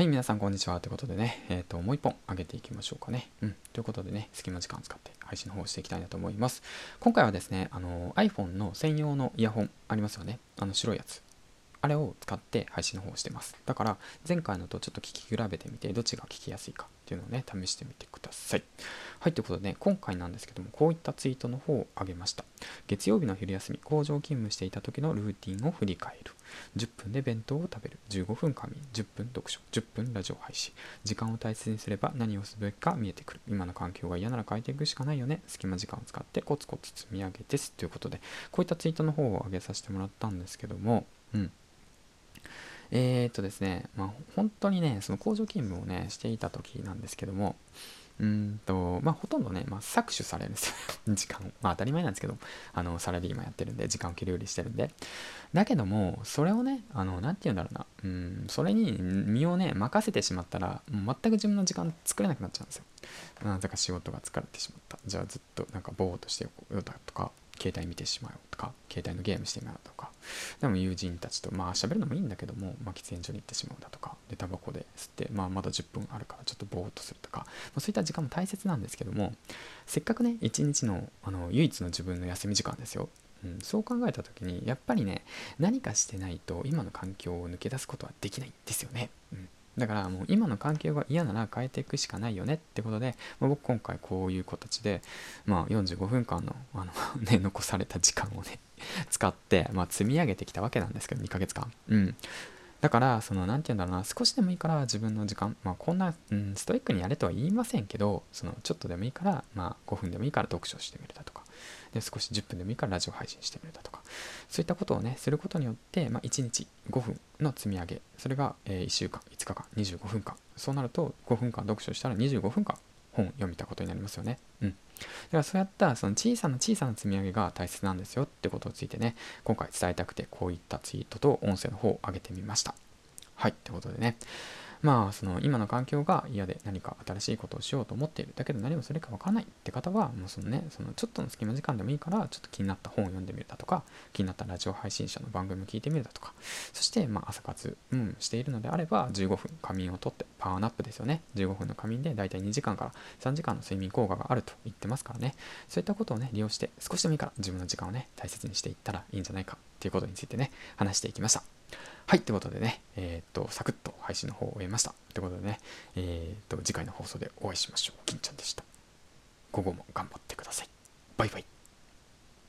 はい、皆さんこんにちは。ということでね、えっ、ー、と、もう一本上げていきましょうかね。うん。ということでね、隙間時間を使って配信の方をしていきたいなと思います。今回はですね、あの、iPhone の専用のイヤホンありますよね。あの、白いやつ。あれを使って配信の方をしてます。だから、前回のとちょっと聞き比べてみて、どっちが聞きやすいかっていうのをね、試してみてください。はい、ということでね、今回なんですけども、こういったツイートの方を上げました。月曜日の昼休み、工場勤務していた時のルーティンを振り返る。10分で弁当を食べる。15分仮眠。10分読書。10分ラジオ配信。時間を大切にすれば何をすべきか見えてくる。今の環境が嫌なら変えていくしかないよね。隙間時間を使ってコツコツ積み上げです。ということで、こういったツイートの方を上げさせてもらったんですけども、うん。えー、っとですね、まあ、本当にね、その工場勤務をね、していた時なんですけども、うんと、まあ、ほとんどね、まあ、搾取されるんですよ。時間。まあ、当たり前なんですけど、あの、サラリーマンやってるんで、時間を切り売りしてるんで。だけども、それをね、あの、なんて言うんだろうな、うん、それに身をね、任せてしまったら、全く自分の時間作れなくなっちゃうんですよ。なぜか仕事が疲れてしまった。じゃあずっとなんかぼーっとしてようだとか、携帯見てしまうとか、携帯のゲームしてみようとか、でも友人たちと、まあ喋るのもいいんだけども、まあ、喫煙所に行ってしまうだとか、で、タバコで吸って、まあまだ10分あるからちょっとぼーっとするとか、ま、そういった時間も大切なんですけども、せっかくね、一日のあの唯一の自分の休み時間ですよ。うん、そう考えた時にやっぱりね何かしてないと今の環境を抜け出すことはできないんですよね。うんだからもう今の環境が嫌なら変えていくしかないよねってことで、まあ、僕今回こういう形で、まあ、45分間のあの ね、残された時間をね 使って、まあ、積み上げてきたわけなんですけど2ヶ月間。うん。だから、その、なんて言うんだろうな、少しでもいいから自分の時間、まあ、こんな、うん、ストイックにやれとは言いませんけど、その、ちょっとでもいいから、まあ、5分でもいいから読書してみるだとか、で、少し10分でもいいからラジオ配信してみるだとか、そういったことをね、することによって、まあ、1日5分の積み上げ、それが、え、1週間、5日間、25分間、そうなると、5分間読書したら25分間本読みたことになりますよね。うん。だからそうやったその小さな小さな積み上げが大切なんですよってことについてね、今回伝えたくてこういったツイートと音声の方を上げてみました。はい、ってことでね。まあ、その今の環境が嫌で何か新しいことをしようと思っている。だけど何をするかわからないって方は、もうそのね、そのちょっとの隙間時間でもいいから、ちょっと気になった本を読んでみるだとか、気になったラジオ配信者の番組を聞いてみるだとか、そして、まあ、朝活、うん、しているのであれば、15分仮眠をとって、パワーナップですよね。15分の仮眠でだいたい2時間から3時間の睡眠効果があると言ってますからね。そういったことをね、利用して、少しでもいいから自分の時間をね、大切にしていったらいいんじゃないかっていうことについてね、話していきました。はい、ということでね、えっ、と、サクッと配信の方を終えました。ということでね、えっ、と、次回の放送でお会いしましょう。金ちゃんでした。午後も頑張ってください。バイバイ。